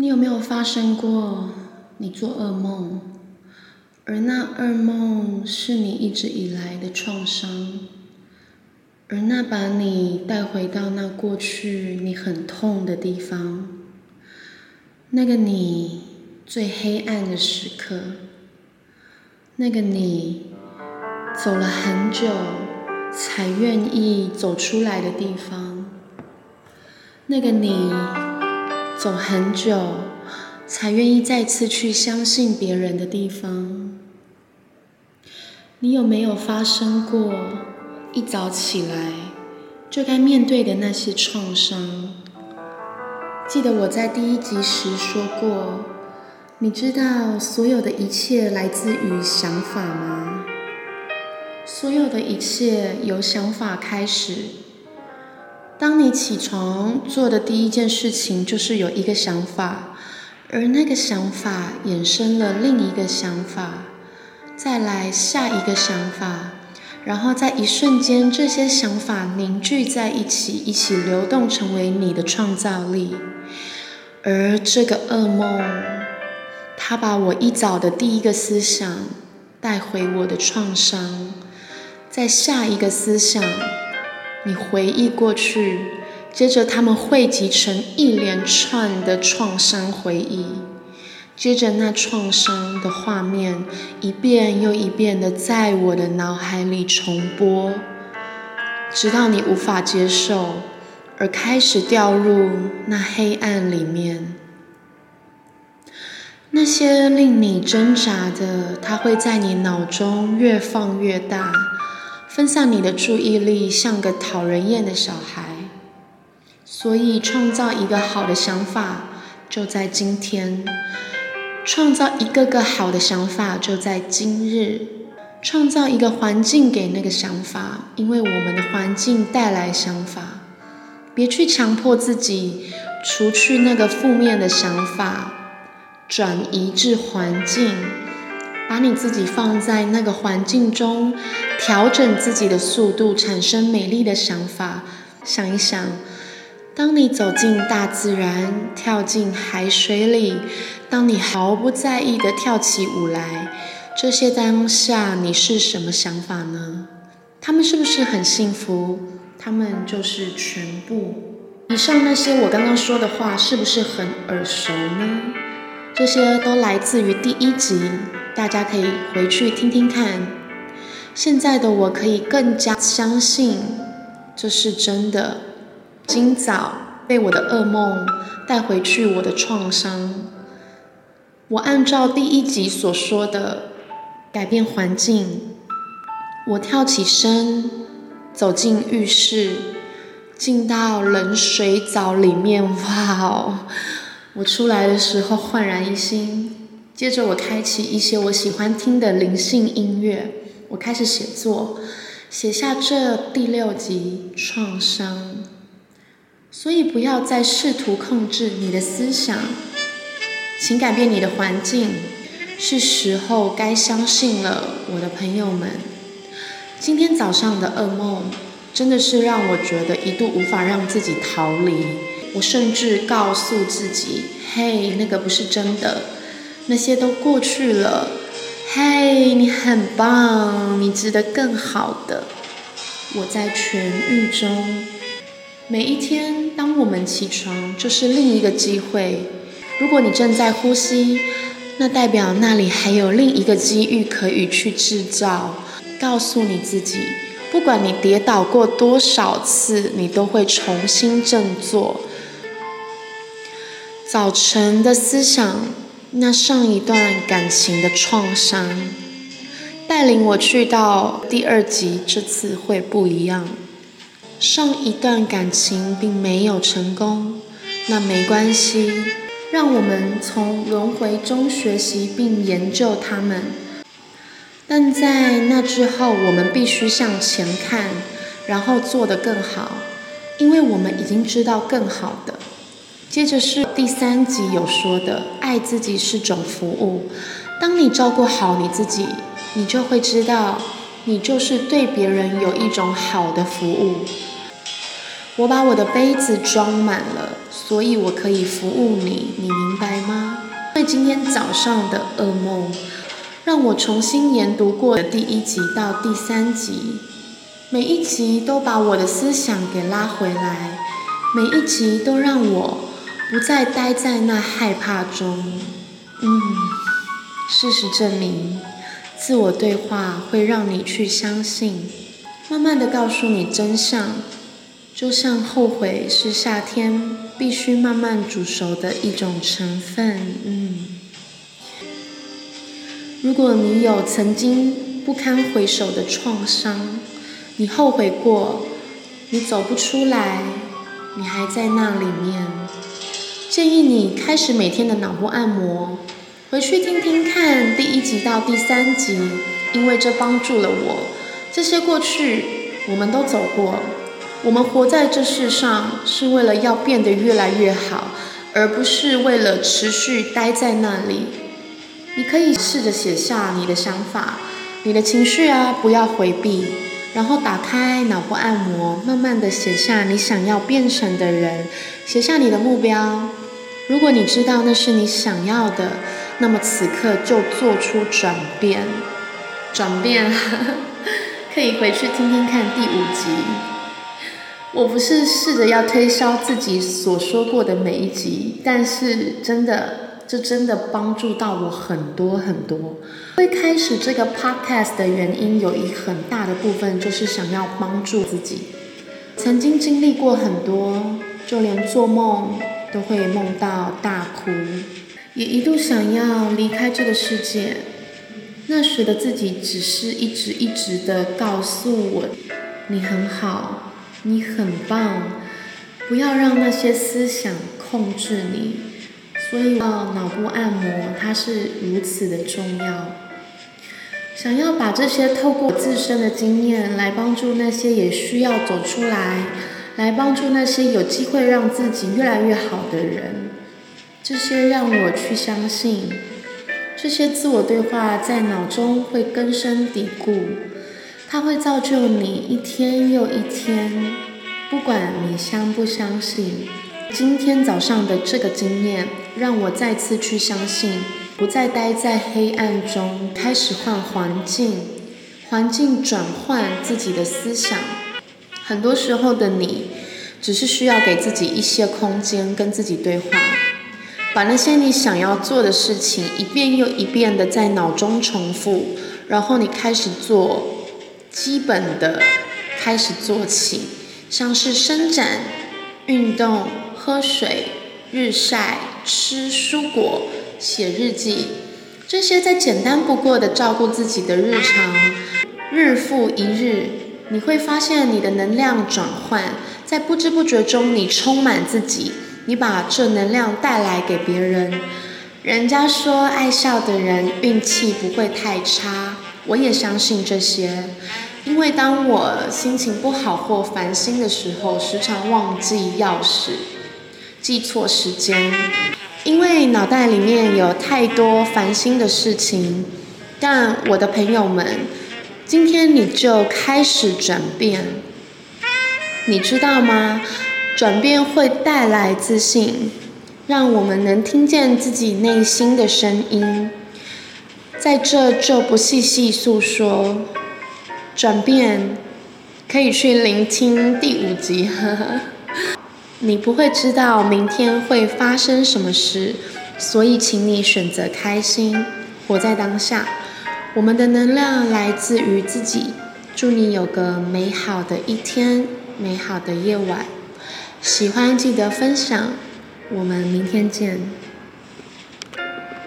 你有没有发生过你做噩梦，而那噩梦是你一直以来的创伤，而那把你带回到那过去你很痛的地方，那个你最黑暗的时刻，那个你走了很久才愿意走出来的地方，那个你。走很久，才愿意再次去相信别人的地方。你有没有发生过一早起来就该面对的那些创伤？记得我在第一集时说过，你知道所有的一切来自于想法吗？所有的一切由想法开始。当你起床做的第一件事情就是有一个想法，而那个想法衍生了另一个想法，再来下一个想法，然后在一瞬间，这些想法凝聚在一起，一起流动，成为你的创造力。而这个噩梦，它把我一早的第一个思想带回我的创伤，在下一个思想。你回忆过去，接着他们汇集成一连串的创伤回忆，接着那创伤的画面一遍又一遍的在我的脑海里重播，直到你无法接受，而开始掉入那黑暗里面。那些令你挣扎的，它会在你脑中越放越大。分散你的注意力，像个讨人厌的小孩。所以，创造一个好的想法就在今天；创造一个个好的想法就在今日；创造一个环境给那个想法，因为我们的环境带来想法。别去强迫自己除去那个负面的想法，转移至环境。把你自己放在那个环境中，调整自己的速度，产生美丽的想法。想一想，当你走进大自然，跳进海水里，当你毫不在意的跳起舞来，这些当下你是什么想法呢？他们是不是很幸福？他们就是全部。以上那些我刚刚说的话，是不是很耳熟呢？这些都来自于第一集。大家可以回去听听看。现在的我可以更加相信这是真的。今早被我的噩梦带回去我的创伤，我按照第一集所说的改变环境，我跳起身走进浴室，进到冷水澡里面。哇哦！我出来的时候焕然一新。接着我开启一些我喜欢听的灵性音乐，我开始写作，写下这第六集创伤。所以不要再试图控制你的思想，请改变你的环境，是时候该相信了，我的朋友们。今天早上的噩梦真的是让我觉得一度无法让自己逃离，我甚至告诉自己：“嘿，那个不是真的。”那些都过去了，嘿，你很棒，你值得更好的。我在痊愈中，每一天，当我们起床，就是另一个机会。如果你正在呼吸，那代表那里还有另一个机遇可以去制造。告诉你自己，不管你跌倒过多少次，你都会重新振作。早晨的思想。那上一段感情的创伤，带领我去到第二集，这次会不一样。上一段感情并没有成功，那没关系，让我们从轮回中学习并研究他们。但在那之后，我们必须向前看，然后做得更好，因为我们已经知道更好的。接着是第三集有说的，爱自己是种服务。当你照顾好你自己，你就会知道，你就是对别人有一种好的服务。我把我的杯子装满了，所以我可以服务你，你明白吗？因为今天早上的噩梦，让我重新研读过的第一集到第三集，每一集都把我的思想给拉回来，每一集都让我不再待在那害怕中。嗯，事实证明，自我对话会让你去相信，慢慢的告诉你真相，就像后悔是夏天。必须慢慢煮熟的一种成分。嗯，如果你有曾经不堪回首的创伤，你后悔过，你走不出来，你还在那里面，建议你开始每天的脑部按摩，回去听听看第一集到第三集，因为这帮助了我。这些过去我们都走过。我们活在这世上，是为了要变得越来越好，而不是为了持续待在那里。你可以试着写下你的想法、你的情绪啊，不要回避，然后打开脑部按摩，慢慢的写下你想要变成的人，写下你的目标。如果你知道那是你想要的，那么此刻就做出转变。转变，可以回去听听看第五集。我不是试着要推销自己所说过的每一集，但是真的，这真的帮助到我很多很多。会开始这个 podcast 的原因有一很大的部分就是想要帮助自己。曾经经历过很多，就连做梦都会梦到大哭，也一度想要离开这个世界。那时的自己只是一直一直的告诉我，你很好。你很棒，不要让那些思想控制你。所以，脑部按摩它是如此的重要。想要把这些透过自身的经验来帮助那些也需要走出来，来帮助那些有机会让自己越来越好的人。这些让我去相信，这些自我对话在脑中会根深蒂固。它会造就你一天又一天，不管你相不相信。今天早上的这个经验，让我再次去相信，不再待在黑暗中，开始换环境，环境转换自己的思想。很多时候的你，只是需要给自己一些空间，跟自己对话，把那些你想要做的事情一遍又一遍的在脑中重复，然后你开始做。基本的开始做起，像是伸展、运动、喝水、日晒、吃蔬果、写日记，这些再简单不过的照顾自己的日常，日复一日，你会发现你的能量转换，在不知不觉中你充满自己，你把这能量带来给别人。人家说爱笑的人运气不会太差。我也相信这些，因为当我心情不好或烦心的时候，时常忘记钥匙，记错时间，因为脑袋里面有太多烦心的事情。但我的朋友们，今天你就开始转变，你知道吗？转变会带来自信，让我们能听见自己内心的声音。在这就不细细诉说，转变可以去聆听第五集。你不会知道明天会发生什么事，所以请你选择开心，活在当下。我们的能量来自于自己。祝你有个美好的一天，美好的夜晚。喜欢记得分享，我们明天见。